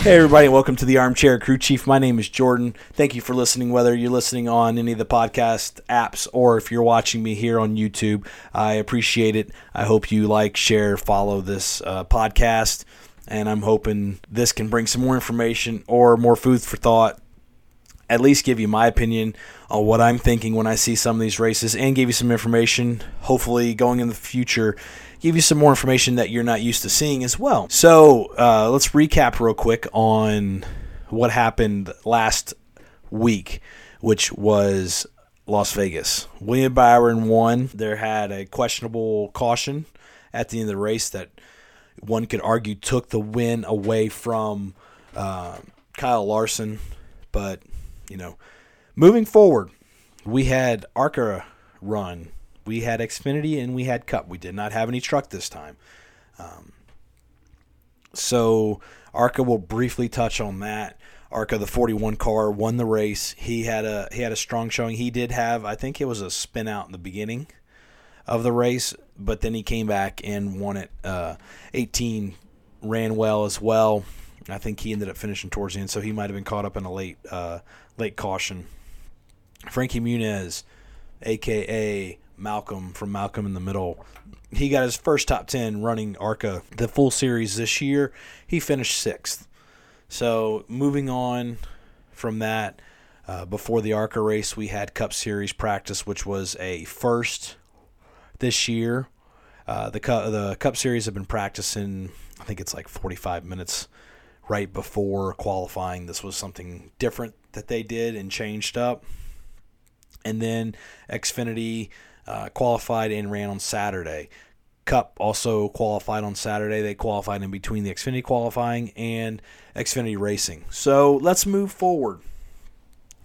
Hey, everybody, welcome to the Armchair Crew Chief. My name is Jordan. Thank you for listening, whether you're listening on any of the podcast apps or if you're watching me here on YouTube. I appreciate it. I hope you like, share, follow this uh, podcast, and I'm hoping this can bring some more information or more food for thought at least give you my opinion on what I'm thinking when I see some of these races and give you some information, hopefully going in the future, give you some more information that you're not used to seeing as well. So uh, let's recap real quick on what happened last week, which was Las Vegas. William Byron won. There had a questionable caution at the end of the race that one could argue took the win away from uh, Kyle Larson, but you know, moving forward, we had ARCA run, we had Xfinity, and we had Cup. We did not have any truck this time. Um, so ARCA will briefly touch on that. ARCA, the 41 car, won the race. He had a he had a strong showing. He did have, I think it was a spin out in the beginning of the race, but then he came back and won it. Uh, 18 ran well as well. I think he ended up finishing towards the end, so he might have been caught up in a late uh, late caution. Frankie Muniz, aka Malcolm from Malcolm in the Middle, he got his first top ten running ARCA the full series this year. He finished sixth. So moving on from that, uh, before the ARCA race, we had Cup Series practice, which was a first this year. Uh, the Cup the Cup Series have been practicing. I think it's like 45 minutes right before qualifying. This was something different that they did and changed up. And then Xfinity uh, qualified and ran on Saturday. Cup also qualified on Saturday. They qualified in between the Xfinity qualifying and Xfinity racing. So let's move forward.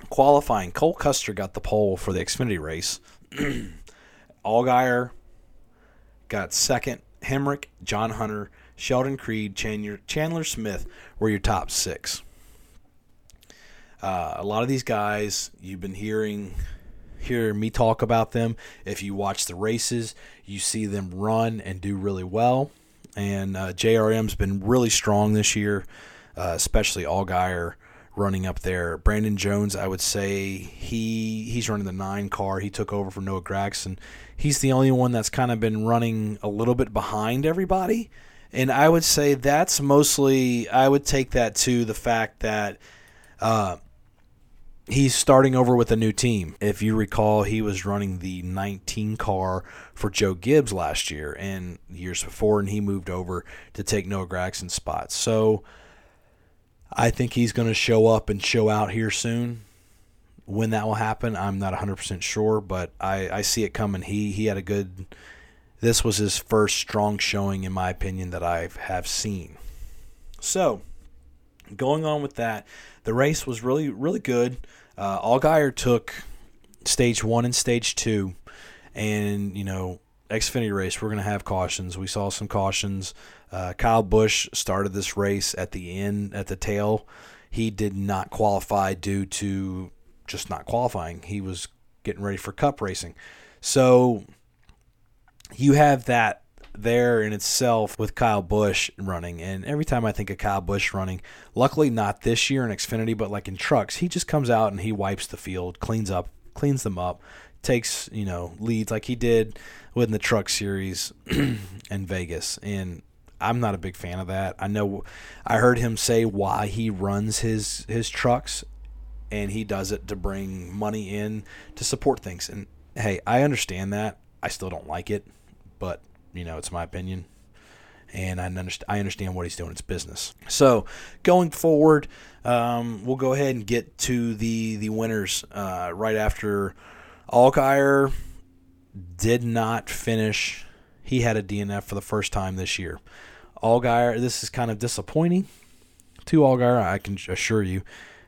Qualifying. Cole Custer got the pole for the Xfinity race. Allgaier got second. Hemric, John Hunter, Sheldon Creed, Chandler, Chandler Smith were your top six. Uh, a lot of these guys you've been hearing hear me talk about them. If you watch the races, you see them run and do really well. And uh, JRM's been really strong this year, uh, especially Allgaier running up there. Brandon Jones, I would say he he's running the nine car. He took over from Noah Gragson. He's the only one that's kind of been running a little bit behind everybody. And I would say that's mostly, I would take that to the fact that uh, he's starting over with a new team. If you recall, he was running the 19 car for Joe Gibbs last year and years before, and he moved over to take Noah Gragson's spot. So I think he's going to show up and show out here soon. When that will happen, I'm not 100% sure, but I, I see it coming. He he had a good this was his first strong showing, in my opinion, that I have seen. So, going on with that, the race was really, really good. Uh, Allgaier took stage one and stage two, and you know, Xfinity race, we're going to have cautions. We saw some cautions. Uh, Kyle Busch started this race at the end, at the tail. He did not qualify due to just not qualifying. He was getting ready for cup racing. So you have that there in itself with Kyle Busch running. And every time I think of Kyle Busch running, luckily not this year in Xfinity, but like in trucks, he just comes out and he wipes the field, cleans up, cleans them up, takes, you know, leads like he did within the truck series in Vegas. And I'm not a big fan of that. I know I heard him say why he runs his his trucks and he does it to bring money in to support things. And hey, I understand that. I still don't like it but you know it's my opinion and I understand, I understand what he's doing. It's business. So going forward, um, we'll go ahead and get to the the winners uh, right after Allgaier did not finish. He had a DNF for the first time this year. Allgaier, this is kind of disappointing to Allgaier. I can assure you.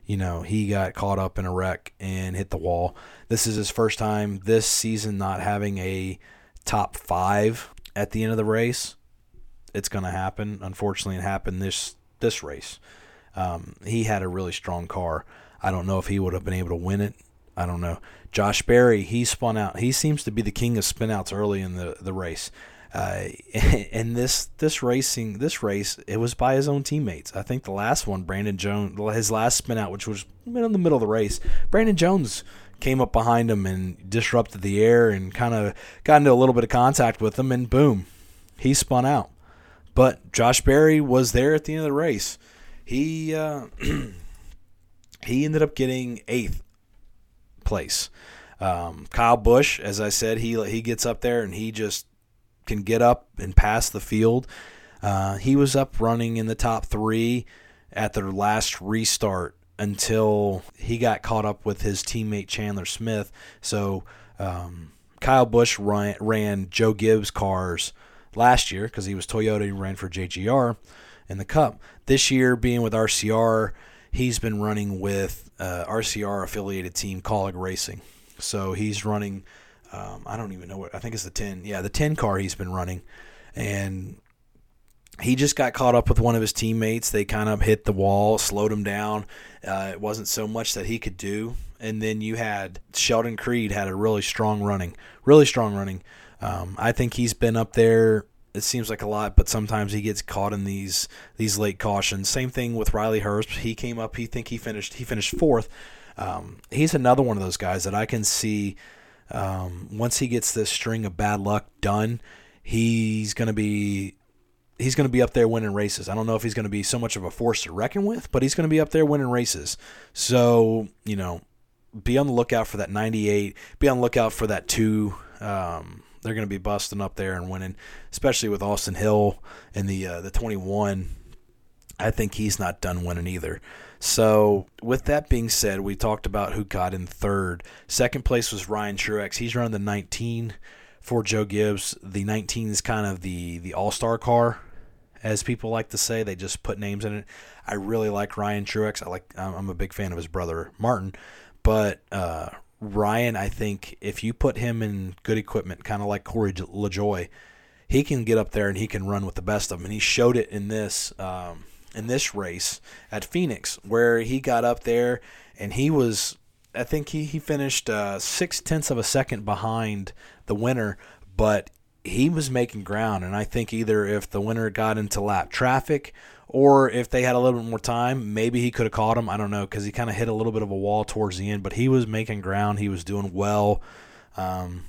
You know, he got caught up in a wreck and hit the wall. This is his first time this season not having a top five at the end of the race, it's going to happen. Unfortunately, it happened this this race. Um, he had a really strong car. I don't know if he would have been able to win it. I don't know. Josh Berry, he spun out. He seems to be the king of spinouts early in the, the race. Uh, and this this racing this race it was by his own teammates. I think the last one, Brandon Jones, his last spin out, which was in the middle of the race, Brandon Jones came up behind him and disrupted the air and kind of got into a little bit of contact with him, and boom, he spun out. But Josh Berry was there at the end of the race. He uh, he ended up getting eighth place. Um, Kyle Busch, as I said, he he gets up there and he just can get up and pass the field. Uh, he was up running in the top three at their last restart until he got caught up with his teammate Chandler Smith. So um, Kyle Busch ran, ran, Joe Gibbs cars last year because he was Toyota. He ran for JGR in the Cup. This year, being with RCR, he's been running with uh, RCR affiliated team Kaulig Racing. So he's running. Um, I don't even know what I think it's the ten. Yeah, the ten car he's been running, and he just got caught up with one of his teammates. They kind of hit the wall, slowed him down. Uh, it wasn't so much that he could do. And then you had Sheldon Creed had a really strong running, really strong running. Um, I think he's been up there. It seems like a lot, but sometimes he gets caught in these these late cautions. Same thing with Riley Herbst. He came up. He think he finished. He finished fourth. Um, he's another one of those guys that I can see. Um, once he gets this string of bad luck done, he's going to be he's going to be up there winning races. I don't know if he's going to be so much of a force to reckon with, but he's going to be up there winning races. So, you know, be on the lookout for that 98. Be on the lookout for that two. Um, they're going to be busting up there and winning, especially with Austin Hill in the uh, the 21. I think he's not done winning either. So, with that being said, we talked about who got in third. Second place was Ryan Truex. He's running the 19 for Joe Gibbs. The 19 is kind of the the all star car as people like to say. They just put names in it. I really like Ryan Truex. I like. I'm a big fan of his brother Martin, but uh, Ryan, I think if you put him in good equipment, kind of like Corey LaJoie, he can get up there and he can run with the best of them. And he showed it in this um, in this race at Phoenix, where he got up there and he was. I think he, he finished uh, six tenths of a second behind the winner, but he was making ground. And I think either if the winner got into lap traffic or if they had a little bit more time, maybe he could have caught him. I don't know because he kind of hit a little bit of a wall towards the end, but he was making ground. He was doing well. Um,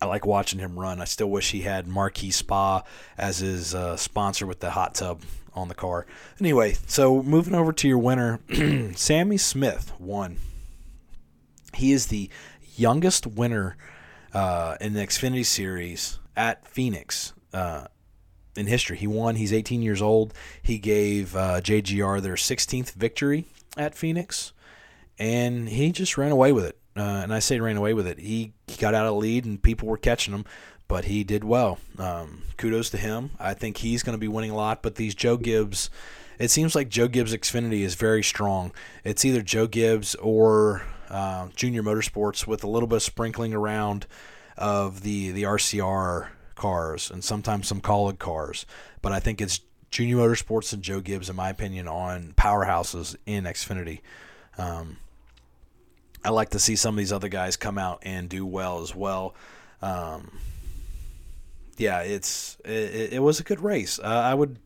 I like watching him run. I still wish he had Marquis Spa as his uh, sponsor with the hot tub on the car. Anyway, so moving over to your winner, Sammy Smith won. He is the youngest winner uh, in the Xfinity Series at Phoenix uh, in history. He won. He's 18 years old. He gave uh, JGR their 16th victory at Phoenix, and he just ran away with it. Uh, and I say ran away with it. He, he got out of lead, and people were catching him, but he did well. Um, kudos to him. I think he's going to be winning a lot. But these Joe Gibbs, it seems like Joe Gibbs Xfinity is very strong. It's either Joe Gibbs or uh, Junior Motorsports with a little bit of sprinkling around of the the RCR cars and sometimes some Kaulig cars. But I think it's Junior Motorsports and Joe Gibbs, in my opinion, on powerhouses in Xfinity. Um, I like to see some of these other guys come out and do well as well. Um, yeah, it's it, it, was a good race. Uh, I would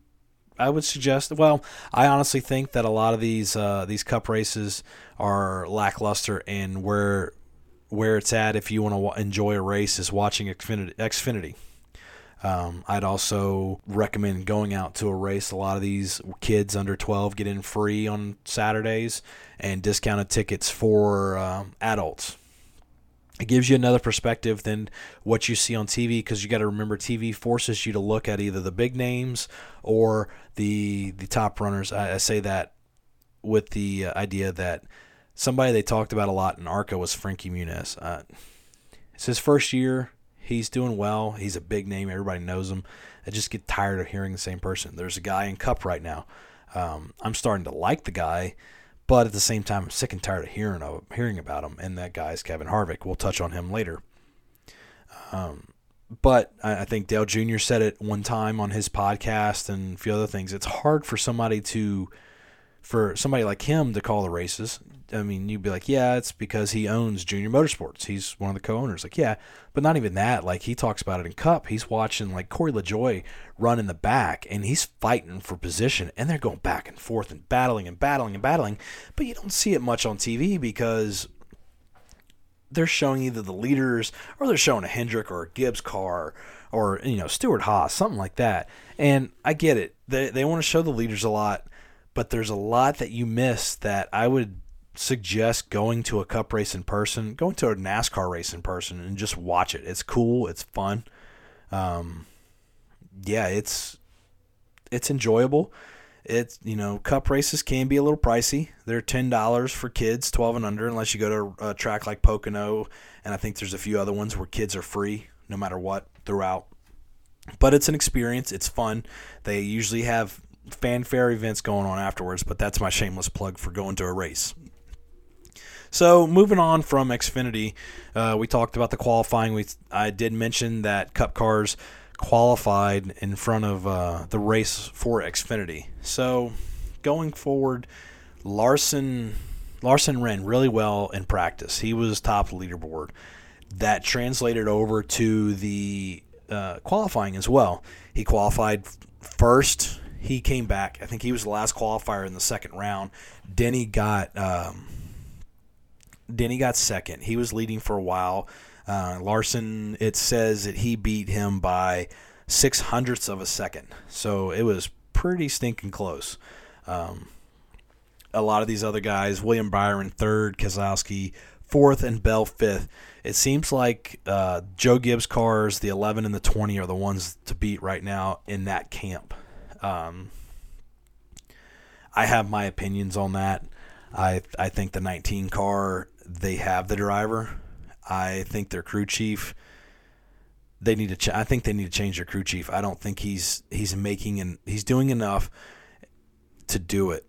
I would suggest. Well, I honestly think that a lot of these uh, these Cup races are lackluster, and where where it's at if you want to w- enjoy a race is watching Xfinity. Xfinity. Um, I'd also recommend going out to a race. A lot of these kids under 12 get in free on Saturdays and discounted tickets for um, adults. It gives you another perspective than what you see on TV because you got to remember TV forces you to look at either the big names or the the top runners. I, I say that with the uh, idea that somebody they talked about a lot in ARCA was Frankie Muniz. Uh, it's his first year. He's doing well. He's a big name. Everybody knows him. I just get tired of hearing the same person. There's a guy in Cup right now. Um, I'm starting to like the guy, but at the same time, I'm sick and tired of hearing of, hearing about him. And that guy is Kevin Harvick. We'll touch on him later. Um, but I, think Dale Jr. said it one time on his podcast and a few other things. It's hard for somebody to for somebody like him to call the races, I mean, you'd be like, yeah, it's because he owns Junior Motorsports. He's one of the co-owners. Like, yeah, but not even that. Like, he talks about it in Cup. He's watching like Corey LaJoie run in the back, and he's fighting for position, and they're going back and forth and battling and battling and battling. But you don't see it much on TV because they're showing either the leaders or they're showing a Hendrick or a Gibbs car or you know Stewart Haas, something like that. And I get it. They they want to show the leaders a lot, but there's a lot that you miss that I would suggest going to a cup race in person, going to a NASCAR race in person, and just watch it. It's cool. It's fun. Um, yeah, it's it's enjoyable. It's you know cup races can be a little pricey. They're ten dollars for kids, twelve and under, unless you go to a track like Pocono, and I think there's a few other ones where kids are free no matter what throughout. But it's an experience. It's fun. They usually have fanfare events going on afterwards, but that's my shameless plug for going to a race. So moving on from Xfinity, uh, we talked about the qualifying. We I did mention that Cup cars qualified in front of uh, the race for Xfinity. So going forward, Larson Larson ran really well in practice. He was top leaderboard. That translated over to the uh, qualifying as well. He qualified first. He came back. I think he was the last qualifier in the second round. Denny got um, Denny got second. He was leading for a while. Uh, Larson, it says that he beat him by six hundredths of a second. So it was pretty stinking close. Um, a lot of these other guys, William Byron third, Keselowski fourth, and Bell fifth. It seems like uh, Joe Gibbs cars, the 11 and the 20, are the ones to beat right now in that camp. Um, I have my opinions on that. I I think the 19 car they have the driver. I think their crew chief. They need to. Ch- I think they need to change their crew chief. I don't think he's he's making and he's doing enough to do it.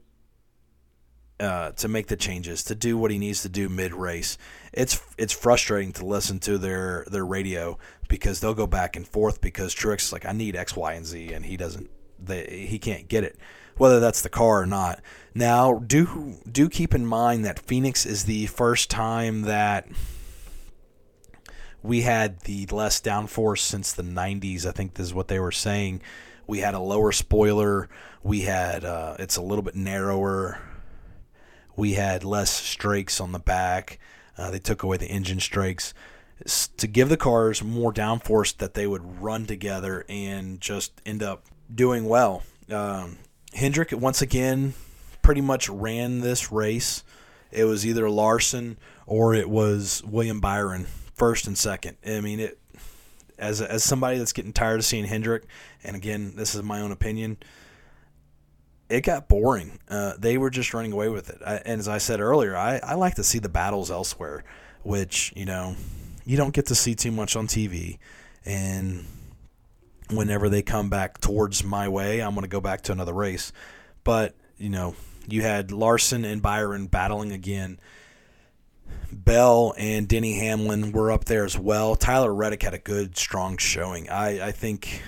Uh, to make the changes, to do what he needs to do mid race. It's it's frustrating to listen to their their radio because they'll go back and forth because Truex is like I need X, Y, and Z, and he doesn't. They, he can't get it whether that's the car or not. Now, do do keep in mind that Phoenix is the first time that we had the less downforce since the 90s. I think this is what they were saying. We had a lower spoiler. We had uh, it's a little bit narrower. We had less strakes on the back. Uh, they took away the engine strakes to give the cars more downforce that they would run together and just end up doing well. Um, Hendrick once again pretty much ran this race. It was either Larson or it was William Byron, first and second. I mean, it as as somebody that's getting tired of seeing Hendrick, and again, this is my own opinion. It got boring. Uh, they were just running away with it. I, and as I said earlier, I, I like to see the battles elsewhere, which you know you don't get to see too much on TV. And whenever they come back towards my way, I'm going to go back to another race. But, you know, you had Larson and Byron battling again. Bell and Denny Hamlin were up there as well. Tyler Reddick had a good, strong showing. I, I think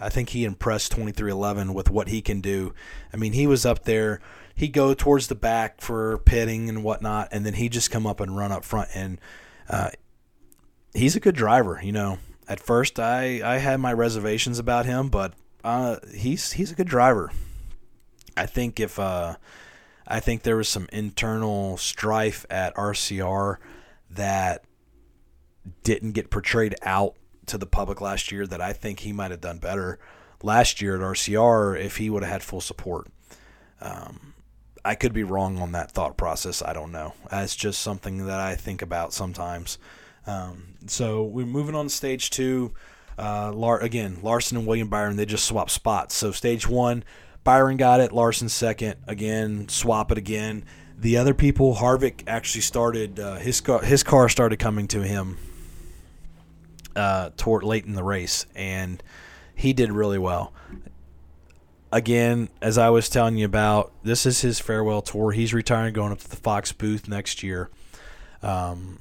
I think he impressed 23XI with what he can do. I mean, he was up there. He'd go towards the back for pitting and whatnot, and then he'd just come up and run up front. And uh, he's a good driver, you know at first I, I had my reservations about him, but uh, he's he's a good driver. I think if uh, I think there was some internal strife at RCR that didn't get portrayed out to the public last year that I think he might have done better last year at RCR if he would have had full support. Um, I could be wrong on that thought process. I don't know. It's just something that I think about sometimes. Um, so we're moving on to stage two. Uh, Lar- again, Larson and William Byron, they just swapped spots. So stage one, Byron got it, Larson second. Again, swap it again. The other people, Harvick actually started uh, his car. His car started coming to him uh, toward late in the race, and he did really well. Again, as I was telling you about, this is his farewell tour. He's retiring, going up to the Fox booth next year. Um,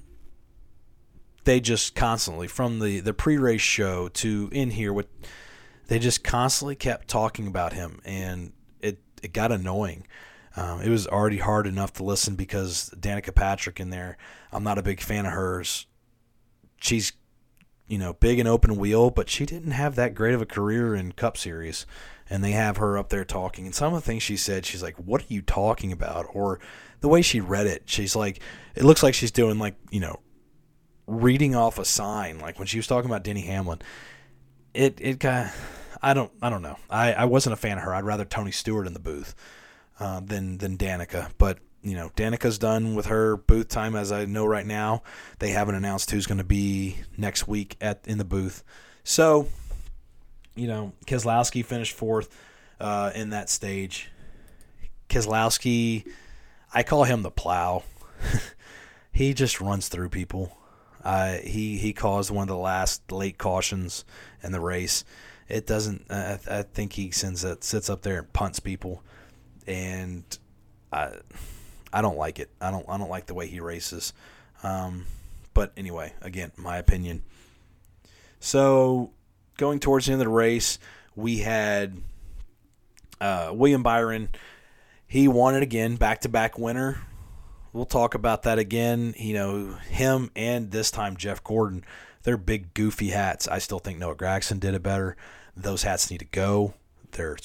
they just constantly from the the pre-race show to in here with they just constantly kept talking about him and it it got annoying Um, it was already hard enough to listen because Danica Patrick in there. I'm not a big fan of hers. She's, you know, big and open wheel, but she didn't have that great of a career in Cup Series. And they have her up there talking. And some of the things she said, she's like, What are you talking about? Or the way she read it, she's like, It looks like she's doing, like, you know, reading off a sign. Like when she was talking about Denny Hamlin, it, it kind I don't, I don't know. I, I wasn't a fan of her. I'd rather Tony Stewart in the booth uh, than than Danica. But you know, Danica's done with her booth time as I know right now. They haven't announced who's going to be next week at in the booth. So, you know, Keselowski finished fourth uh, in that stage. Keselowski, I call him the plow. he just runs through people. Uh, he he caused one of the last late cautions in the race. It doesn't. I, I think he sends that sits up there and punts people and I I don't like it. I don't I don't like the way he races. Um, but anyway, again, my opinion. So going towards the end of the race, we had uh, William Byron. He won it again, back to back winner. We'll talk about that again. You know, him and this time Jeff Gordon, they're big goofy hats. I still think Noah Gragson did it better. Those hats need to go. They're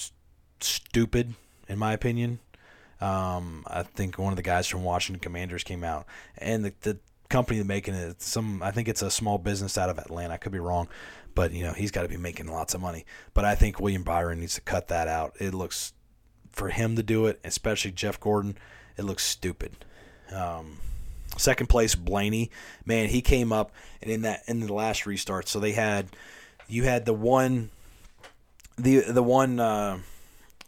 stupid in my opinion. Um, I think one of the guys from Washington Commanders came out, and the, the company making it, some I think it's a small business out of Atlanta. I could be wrong, but you know he's got to be making lots of money. But I think William Byron needs to cut that out. It looks for him to do it, especially Jeff Gordon. It looks stupid. Um, second place Blaney, man, he came up and in that in the last restart. So they had you had the one the the one. Uh,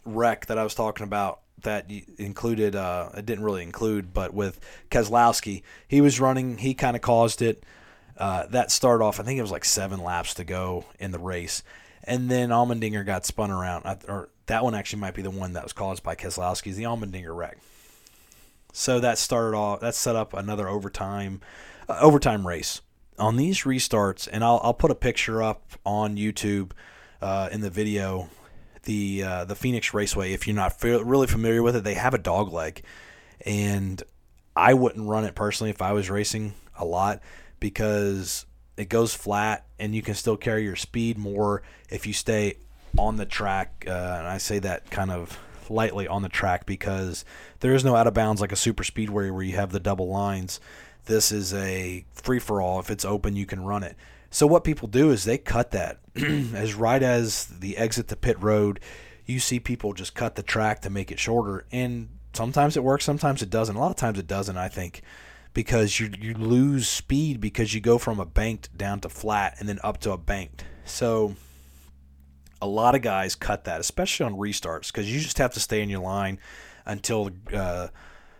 wreck that I was talking about that included uh, it didn't really include, but with Keselowski, he was running, he kind of caused it. Uh, that start off, I think it was like seven laps to go in the race, and then Allmendinger got spun around, or that one actually might be the one that was caused by Keselowski, the Allmendinger wreck. So that started off, that set up another overtime, uh, overtime race on these restarts, and I'll I'll put a picture up on YouTube uh, in the video the uh, the Phoenix Raceway. If you're not really familiar with it, they have a dog leg, and I wouldn't run it personally if I was racing a lot because it goes flat and you can still carry your speed more if you stay on the track. Uh, and I say that kind of lightly on the track because there is no out of bounds like a super speedway where you have the double lines. This is a free for all. If it's open, you can run it. So what people do is they cut that as right as the exit the pit road, you see people just cut the track to make it shorter, and sometimes it works, sometimes it doesn't. A lot of times it doesn't, I think, because you you lose speed because you go from a banked down to flat and then up to a banked. So a lot of guys cut that, especially on restarts, because you just have to stay in your line until uh,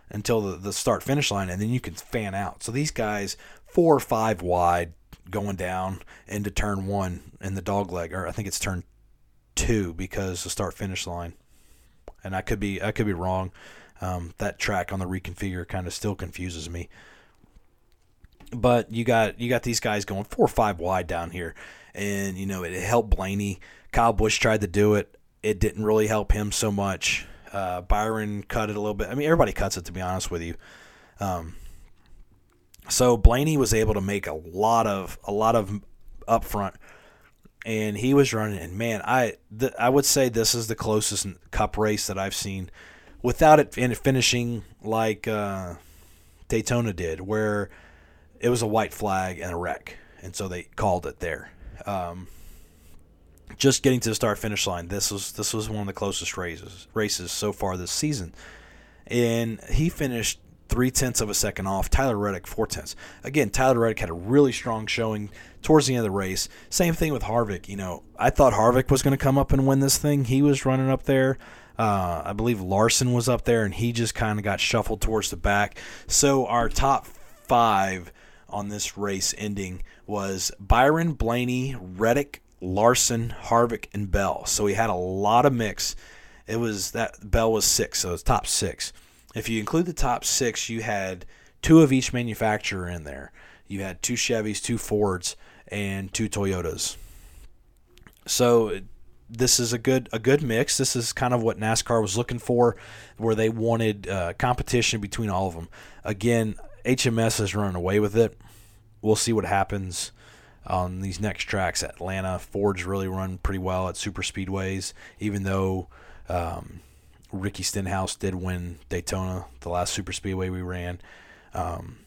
until the, the start finish line, and then you can fan out. So these guys, four or five wide, going down into turn one in the dog leg, or I think it's turn two because the start finish line. And I could be I could be wrong. Um, that track on the reconfigure kind of still confuses me. But you got you got these guys going four or five wide down here, and you know it helped Blaney. Kyle Busch tried to do it. It didn't really help him so much. Uh, Byron cut it a little bit. I mean, everybody cuts it to be honest with you. Um, so Blaney was able to make a lot of a lot of upfront, and he was running. And man, I th- I would say this is the closest Cup race that I've seen, without it finishing like uh, Daytona did, where it was a white flag and a wreck, and so they called it there. Um, just getting to the start finish line, this was this was one of the closest races races so far this season, and he finished three tenths of a second off. Tyler Reddick, four tenths. Again, Tyler Reddick had a really strong showing towards the end of the race. Same thing with Harvick. You know, I thought Harvick was going to come up and win this thing. He was running up there. Uh, I believe Larson was up there, and he just kind of got shuffled towards the back. So our top five on this race ending was Byron, Blaney, Reddick, Larson, Harvick, and Bell. So we had a lot of mix. It was that Bell was six, so it's top six. If you include the top six, you had two of each manufacturer in there. You had two Chevys, two Fords, and two Toyotas. So this is a good a good mix. This is kind of what NASCAR was looking for, where they wanted uh, competition between all of them. Again, HMS is running away with it. We'll see what happens on these next tracks. Atlanta, Ford's really run pretty well at super speedways, even though um, Ricky Stenhouse did win Daytona, the last super speedway we ran. Um,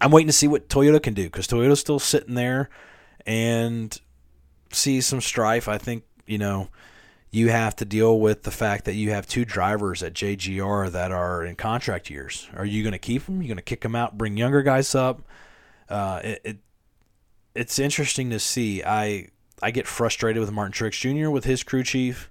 I'm waiting to see what Toyota can do because Toyota's still sitting there and see some strife. I think you know you have to deal with the fact that you have two drivers at JGR that are in contract years. Are you going to keep them? You're you going to kick them out, bring younger guys up? Uh, it, it it's interesting to see. I I get frustrated with Martin Truex Jr. with his crew chief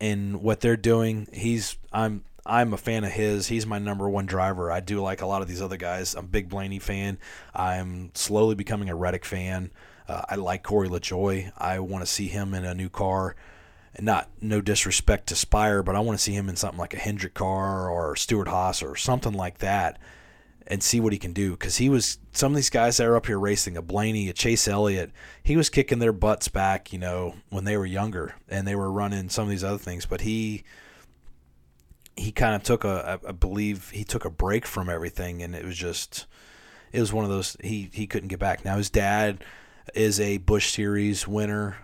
and what they're doing. He's I'm I'm a fan of his. He's my number one driver. I do like a lot of these other guys. I'm a big Blaney fan. I'm slowly becoming a Reddick fan. Uh, I like Corey LaJoie. I want to see him in a new car. And not no disrespect to Spire, but I want to see him in something like a Hendrick car or Stewart-Haas or something like that and see what he can do because he was some of these guys that are up here racing a Blaney, a Chase Elliott, he was kicking their butts back, you know, when they were younger and they were running some of these other things, but he he kind of took a I believe he took a break from everything and it was just it was one of those he he couldn't get back. Now his dad is a Busch Series winner.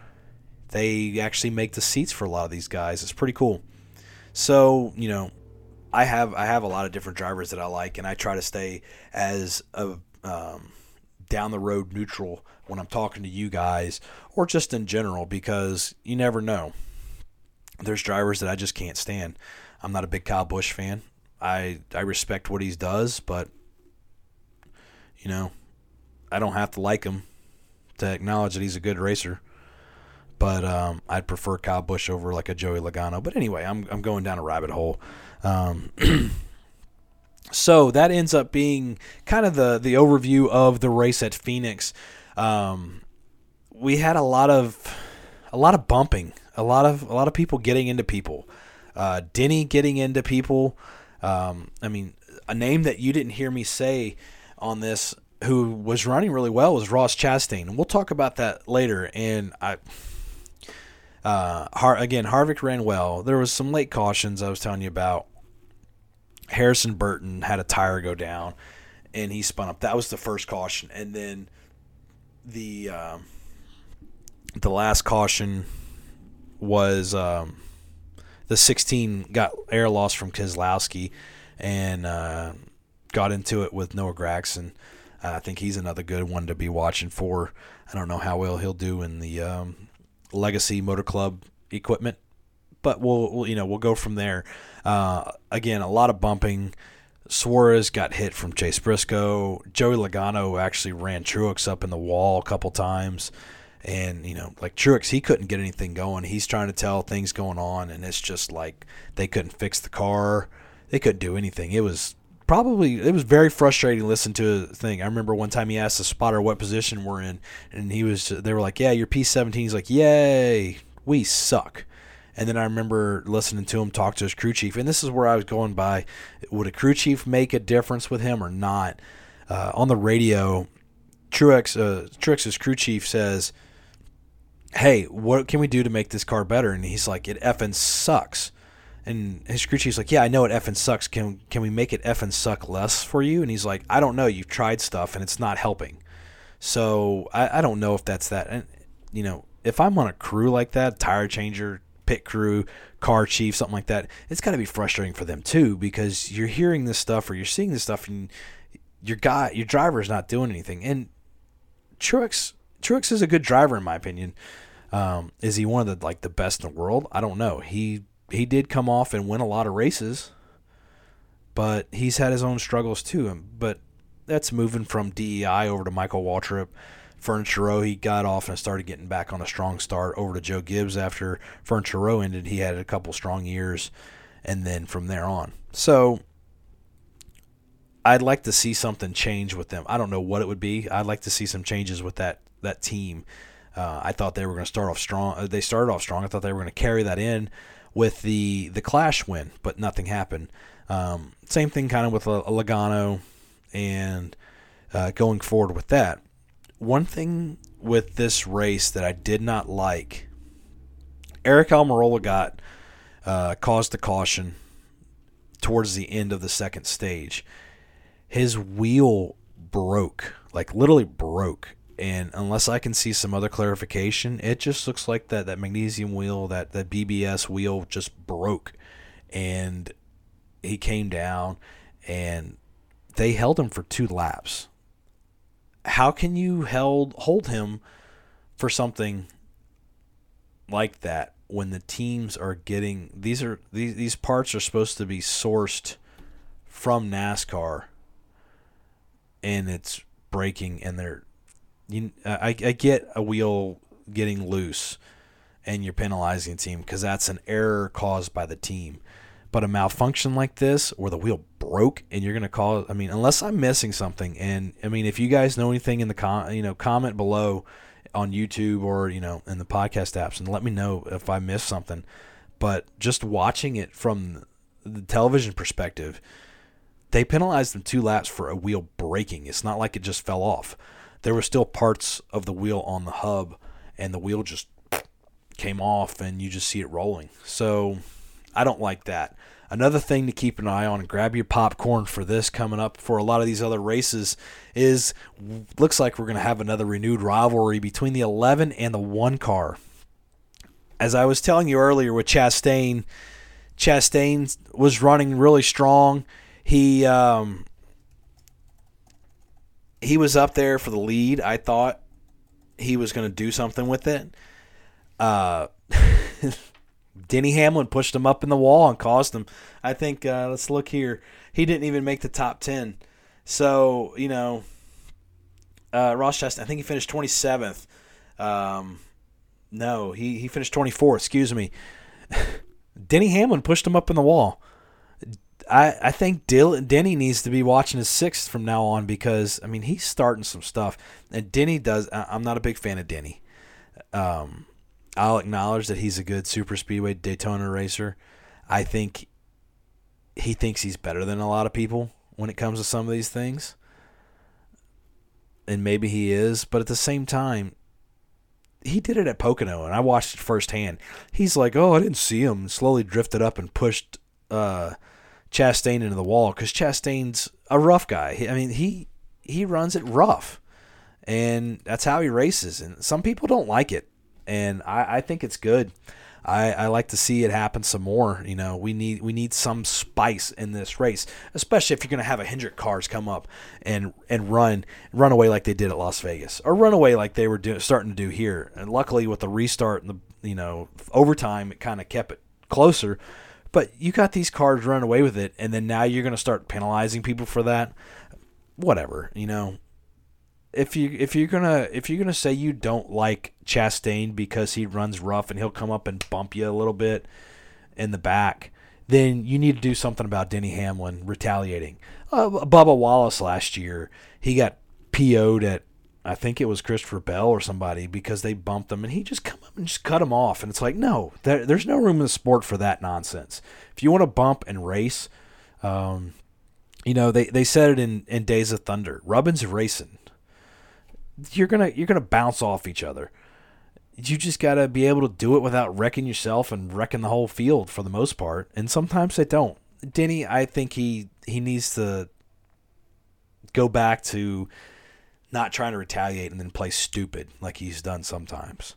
They actually make the seats for a lot of these guys. It's pretty cool. So, you know, I have I have a lot of different drivers that I like, and I try to stay as a um, down the road neutral when I'm talking to you guys or just in general because you never know. There's drivers that I just can't stand. I'm not a big Kyle Busch fan. I I respect what he does, but you know, I don't have to like him to acknowledge that he's a good racer. But um, I'd prefer Kyle Busch over like a Joey Logano. But anyway, I'm I'm going down a rabbit hole. Um, so that ends up being kind of the the overview of the race at Phoenix. Um, we had a lot of a lot of bumping, a lot of a lot of people getting into people. Uh, Denny getting into people. Um, I mean, a name that you didn't hear me say on this, who was running really well, was Ross Chastain, and we'll talk about that later. And I uh, Har- again, Harvick ran well. There was some late cautions I was telling you about. Harrison Burton had a tire go down, and he spun up. That was the first caution, and then the um, the last caution was um, the 16 got air loss from Keselowski, and uh, got into it with Noah Gragson. Uh, I think he's another good one to be watching for. I don't know how well he'll do in the um, legacy motor club equipment but we'll, we'll, you know we'll go from there uh, again a lot of bumping Suarez got hit from Chase Briscoe. Joey Logano actually ran Truex up in the wall a couple times. And, you know, like Truex, he couldn't get anything going. He's trying to tell things going on, and it's just like they couldn't fix the car. They couldn't do anything. It was probably it was very frustrating to listen to a thing. I remember one time he asked the spotter what position we're in, and he was they were like, "Yeah, you're P17." He's like, "Yay, we suck." And then I remember listening to him talk to his crew chief, and this is where I was going by: would a crew chief make a difference with him or not? Uh, on the radio, Truex uh, Truex's crew chief says, "Hey, what can we do to make this car better?" And he's like, "It effing sucks." And his crew chief's like, "Yeah, I know it effing sucks. Can can we make it effing suck less for you?" And he's like, "I don't know. You've tried stuff and it's not helping." So I, I don't know if that's that. And you know, if I'm on a crew like that, tire changer, pit crew, car chief, something like that, it's got to be frustrating for them too because you're hearing this stuff or you're seeing this stuff and your guy, your driver is not doing anything. And Truex, Truex is a good driver in my opinion. Um, is he one of the like the best in the world? I don't know. He he did come off and win a lot of races, but he's had his own struggles too. But that's moving from DEI over to Michael Waltrip. Furniture Row, he got off and started getting back on a strong start over to Joe Gibbs after Furniture Row ended. He had a couple strong years, and then from there on. So I'd like to see something change with them. I don't know what it would be. I'd like to see some changes with that that team. Uh, I thought they were going to start off strong. They started off strong. I thought they were going to carry that in with the the Clash win, but nothing happened. Um, same thing kind of with a Logano and uh, going forward with that. One thing with this race that I did not like Eric Almirola got uh, caused the caution towards the end of the second stage. His wheel broke, like literally broke. And unless I can see some other clarification, it just looks like that, that magnesium wheel, that, that BBS wheel just broke. And he came down and they held him for two laps. How can you held hold him for something like that when the teams are getting these are these these parts are supposed to be sourced from NASCAR and it's breaking and they're you I, I get a wheel getting loose and you're penalizing the team because that's an error caused by the team but a malfunction like this where the wheel broke and you're going to call I mean unless I'm missing something. And I mean if you guys know anything in the com, you know comment below on YouTube or you know in the podcast apps and let me know if I missed something. But just watching it from the television perspective they penalized them two laps for a wheel breaking. It's not like it just fell off. There were still parts of the wheel on the hub and the wheel just came off and you just see it rolling. So I don't like that. Another thing to keep an eye on and grab your popcorn for this coming up for a lot of these other races is looks like we're going to have another renewed rivalry between the 11 and the 1 car. As I was telling you earlier with Chastain, Chastain was running really strong. He um, he was up there for the lead. I thought he was going to do something with it. Uh, Denny Hamlin pushed him up in the wall and caused him. I think uh, let's look here. He didn't even make the top ten. So you know, uh, Ross Chastain. I think he finished twenty seventh. Um, no, he he finished twenty fourth. Excuse me. Denny Hamlin pushed him up in the wall. I, I think Dill, Denny needs to be watching his sixth from now on because I mean he's starting some stuff and Denny does. I'm not a big fan of Denny. Um, I'll acknowledge that he's a good super speedway Daytona racer. I think he thinks he's better than a lot of people when it comes to some of these things. And maybe he is, but at the same time, he did it at Pocono, and I watched it firsthand. He's like, "Oh, I didn't see him." Slowly drifted up and pushed uh, Chastain into the wall because Chastain's a rough guy. I mean, he he runs it rough, and that's how he races. And some people don't like it and I, I think it's good. I, I like to see it happen some more. You know, we need we need some spice in this race, especially if you're going to have a Hendrick cars come up and and run run away like they did at Las Vegas, or run away like they were do, starting to do here. And luckily, with the restart and the you know overtime, it kind of kept it closer. But you got these cars run away with it, and then now you're going to start penalizing people for that. Whatever, you know if you if you're gonna if you're gonna say you don't like Chastain because he runs rough and he'll come up and bump you a little bit in the back, then you need to do something about Denny Hamlin retaliating. Uh, Bubba Wallace last year, he got PO'd at I think it was Christopher Bell or somebody because they bumped him and he just come up and just cut him off and it's like no, there, there's no room in the sport for that nonsense. If you want to bump and race, um, you know they, they said it in, in Days of Thunder. Rubbin's racing you're gonna you're gonna bounce off each other. You just gotta be able to do it without wrecking yourself and wrecking the whole field for the most part. And sometimes they don't. Denny, I think he he needs to go back to not trying to retaliate and then play stupid like he's done sometimes.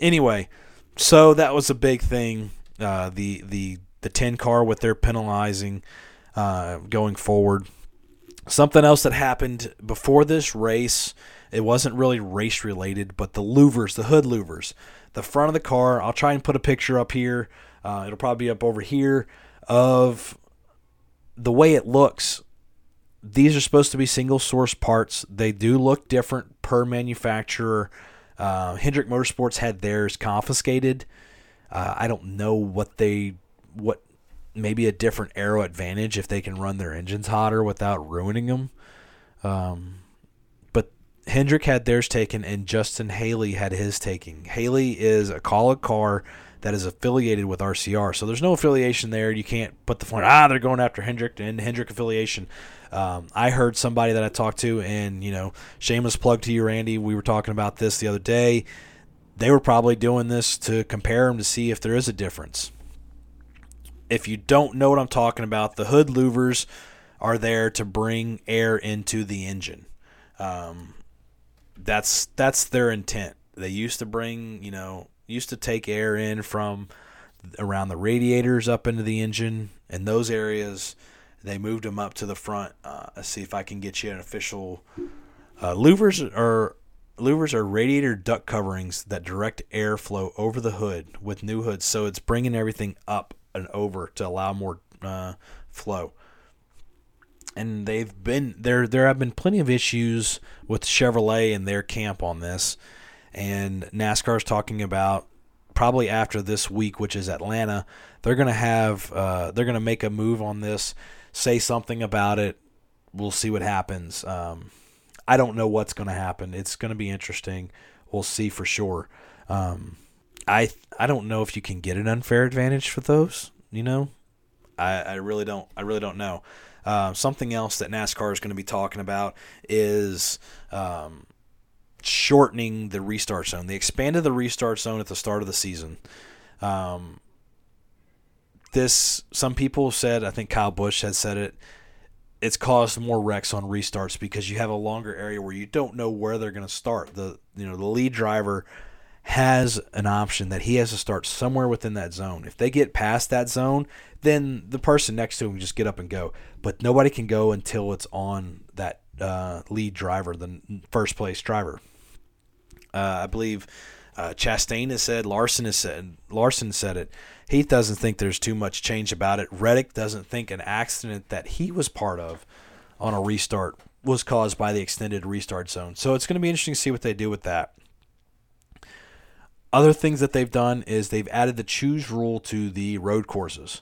Anyway, so that was a big thing. Uh, the the the ten car with their penalizing uh, going forward. Something else that happened before this race it wasn't really race related, but the louvers, the hood louvers, the front of the car. I'll try and put a picture up here. Uh, it'll probably be up over here of the way it looks. These are supposed to be single source parts. They do look different per manufacturer. Uh, Hendrick Motorsports had theirs confiscated. Uh, I don't know what they what maybe a different aero advantage if they can run their engines hotter without ruining them. Um, Hendrick had theirs taken, and Justin Haley had his taken. Haley is a Kaulig car that is affiliated with RCR, so there's no affiliation there. You can't put the point ah they're going after Hendrick and Hendrick affiliation. Um, I heard somebody that I talked to, and you know, shameless plug to you, Randy. We were talking about this the other day. they were probably doing this to compare them to see if there is a difference. If you don't know what I'm talking about, the hood louvers are there to bring air into the engine. Um, that's that's their intent. They used to bring, you know, used to take air in from around the radiators up into the engine and those areas. They moved them up to the front. Uh, see if I can get you an official. Uh, louvers are louvers are radiator duct coverings that direct airflow over the hood with new hoods, so it's bringing everything up and over to allow more uh, flow. And they've been there. There have been plenty of issues with Chevrolet and their camp on this, and NASCAR is talking about probably after this week, which is Atlanta, they're gonna have uh, they're gonna make a move on this, say something about it. We'll see what happens. Um, I don't know what's going to happen. It's going to be interesting. We'll see for sure. Um, I I don't know if you can get an unfair advantage for those. You know, I, I really don't. I really don't know. Uh, something else that NASCAR is going to be talking about is um, shortening the restart zone. They expanded the restart zone at the start of the season. Um, this some people said. I think Kyle Busch had said it it's caused more wrecks on restarts because you have a longer area where you don't know where they're going to start. The you know the lead driver has an option that he has to start somewhere within that zone. If they get past that zone, then the person next to him just get up and go. But nobody can go until it's on that uh, lead driver, the first place driver. Uh, I believe uh, Chastain has said, Larson has said, Larson said it. Heath doesn't think there's too much change about it. Reddick doesn't think an accident that he was part of on a restart was caused by the extended restart zone. So it's going to be interesting to see what they do with that. Other things that they've done is they've added the choose rule to the road courses.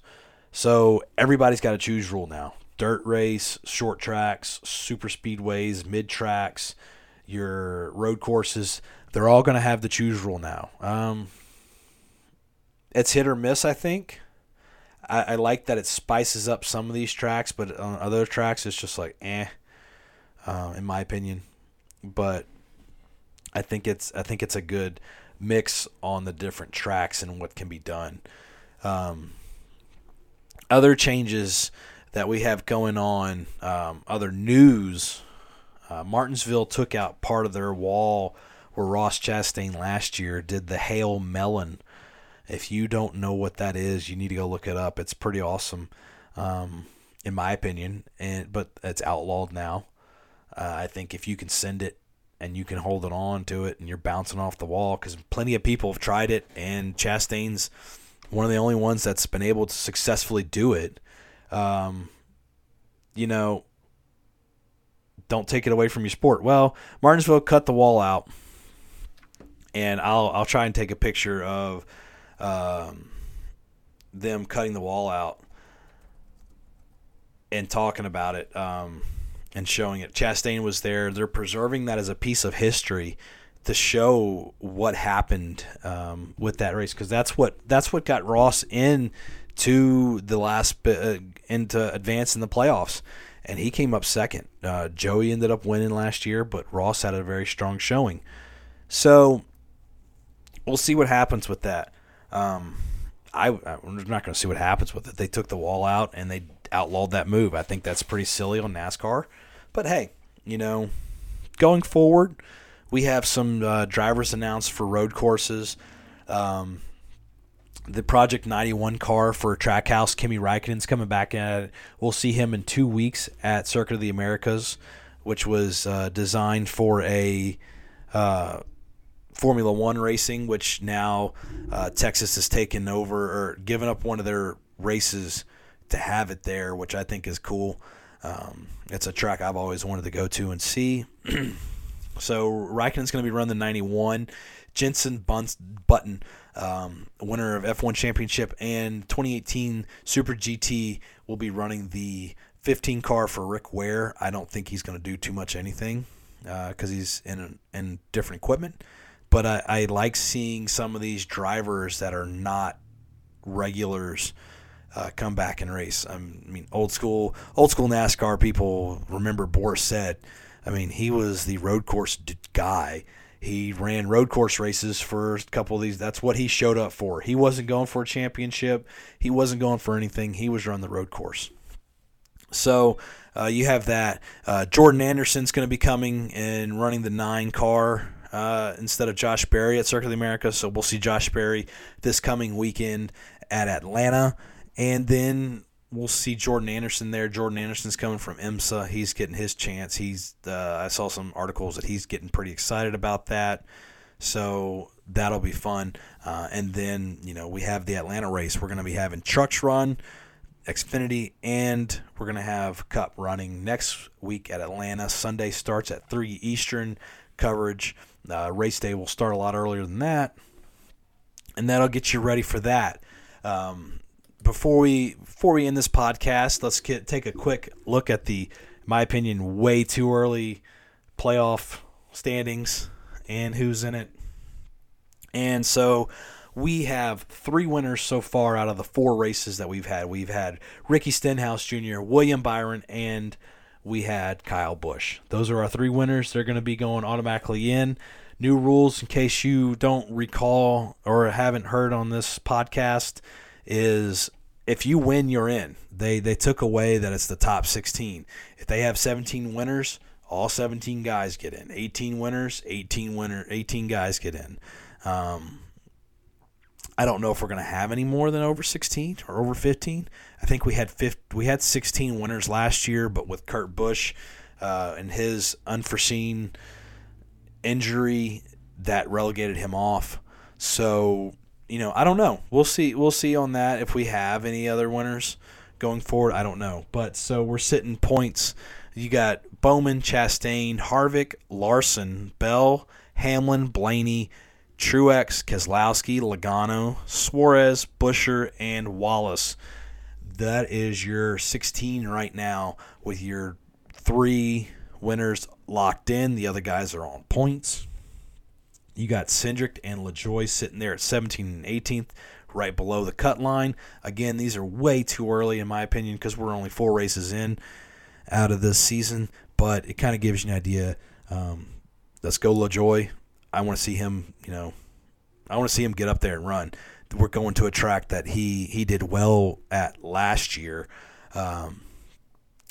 So everybody's got a choose rule now. Dirt race, short tracks, super speedways, mid tracks, your road courses, they're all going to have the choose rule now. Um, it's hit or miss, I think. I, I, like that it spices up some of these tracks, but on other tracks, it's just like eh, uh, in my opinion. But I think it's I think it's a good mix on the different tracks and what can be done. Um, other changes that we have going on, um, other news. Uh, Martinsville took out part of their wall where Ross Chastain last year did the Hail Melon if you don't know what that is, you need to go look it up. It's pretty awesome, um, in my opinion. And but it's outlawed now. Uh, I think if you can send it and you can hold it on to it and you're bouncing off the wall, because plenty of people have tried it, and Chastain's one of the only ones that's been able to successfully do it. Um, you know, don't take it away from your sport. Well, Martinsville cut the wall out, and I'll I'll try and take a picture of um, them cutting the wall out and talking about it um, and showing it. Chastain was there. They're preserving that as a piece of history to show what happened um, with that race because that's what that's what got Ross in to the last uh, into advance in the playoffs, and he came up second. Uh, Joey ended up winning last year, but Ross had a very strong showing. So we'll see what happens with that. Um, I, I'm not going to see what happens with it. They took the wall out and they outlawed that move. I think that's pretty silly on NASCAR. But hey, you know, going forward, we have some uh, drivers announced for road courses. Um, the Project 91 car for Trackhouse, Kimi Raikkonen's coming back at it. We'll see him in two weeks at Circuit of the Americas, which was uh, designed for a uh, Formula One racing, which now uh, Texas has taken over or given up one of their races to have it there, which I think is cool. Um, it's a track I've always wanted to go to and see. so Raikkonen's going to be running the 91. Jenson Button, um, winner of F1 Championship and 2018 Super GT, will be running the 15 car for Rick Ware. I don't think he's going to do too much anything because uh, he's in in different equipment but I, I like seeing some of these drivers that are not regulars uh, come back and race. I mean, old school, old school NASCAR people remember Boris Said. I mean, he was the road course guy. He ran road course races for a couple of these. That's what he showed up for. He wasn't going for a championship. He wasn't going for anything. He was running the road course. So uh, you have that. Uh, Jordan Anderson's going to be coming and running the nine car uh, instead of Josh Berry at Circuit of America. So we'll see Josh Berry this coming weekend at Atlanta. And then we'll see Jordan Anderson there. Jordan Anderson's coming from IMSA. He's getting his chance. He's uh, I saw some articles that he's getting pretty excited about that. So that'll be fun. Uh, and then you know we have the Atlanta race. We're going to be having trucks run, Xfinity, and we're going to have Cup running next week at Atlanta. Sunday starts at three Eastern coverage. Uh, race day will start a lot earlier than that, and that'll get you ready for that. Um, before we before we end this podcast, let's get take a quick look at the, my opinion, way too early playoff standings and who's in it. And so we have three winners so far out of the four races that we've had. We've had Ricky Stenhouse Jr., William Byron, and we had Kyle Busch. Those are our three winners. They're going to be going automatically in. New rules, in case you don't recall or haven't heard on this podcast, is if you win, you're in. They they took away that it's the top 16. If they have 17 winners, all 17 guys get in. 18 winners, 18 winner, 18 guys get in. Um, I don't know if we're going to have any more than over 16 or over 15. I think we had 50, we had 16 winners last year, but with Kurt Busch uh, and his unforeseen injury, that relegated him off. So you know, I don't know. We'll see. We'll see on that if we have any other winners going forward. I don't know. But so we're sitting points. You got Bowman, Chastain, Harvick, Larson, Bell, Hamlin, Blaney, Truex, Keselowski, Logano, Suarez, Buescher, and Wallace. That is your 16 right now with your three winners locked in. The other guys are on points. You got Cindric and LaJoie sitting there at 17 and 18th, right below the cut line. Again, these are way too early, in my opinion, because we're only four races in out of this season. But it kind of gives you an idea. Um, let's go LaJoie. I want to see him, you know, I want to see him get up there and run. We're going to a track that he he did well at last year. Um,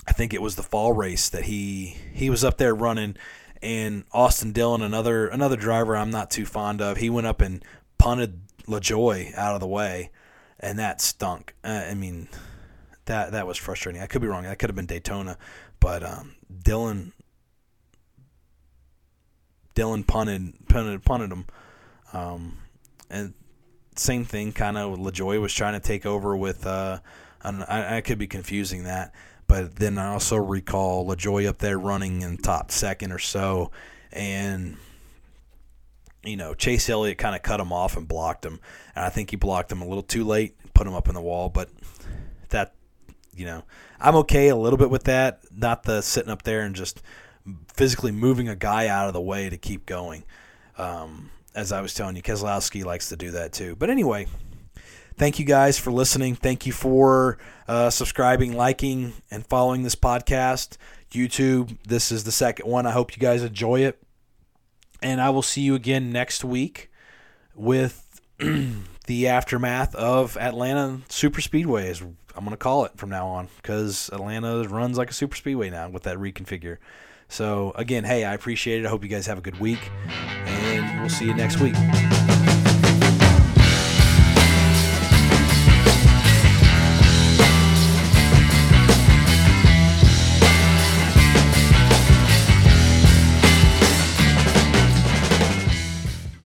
I think it was the fall race that he he was up there running and Austin Dillon, another another driver I'm not too fond of, he went up and punted LaJoie out of the way, and that stunk. Uh, I mean, that that was frustrating. I could be wrong. That could have been Daytona, but um, Dillon Dillon punted punted punted him, um, and same thing. Kind of LaJoie was trying to take over with. Uh, I, I could be confusing that but then I also recall LaJoie up there running in top second or so, and you know Chase Elliott kind of cut him off and blocked him, and I think he blocked him a little too late, put him up in the wall. But that, you know, I'm okay a little bit with that. Not the sitting up there and just physically moving a guy out of the way to keep going. Um, as I was telling you, Keselowski likes to do that too. But anyway, thank you guys for listening. Thank you for uh, subscribing, liking, and following this podcast. YouTube, this is the second one. I hope you guys enjoy it. And I will see you again next week with the aftermath of Atlanta Super Speedway, as I'm going to call it from now on, because Atlanta runs like a super speedway now with that reconfigure. So, again, hey, I appreciate it. I hope you guys have a good week, and we'll see you next week.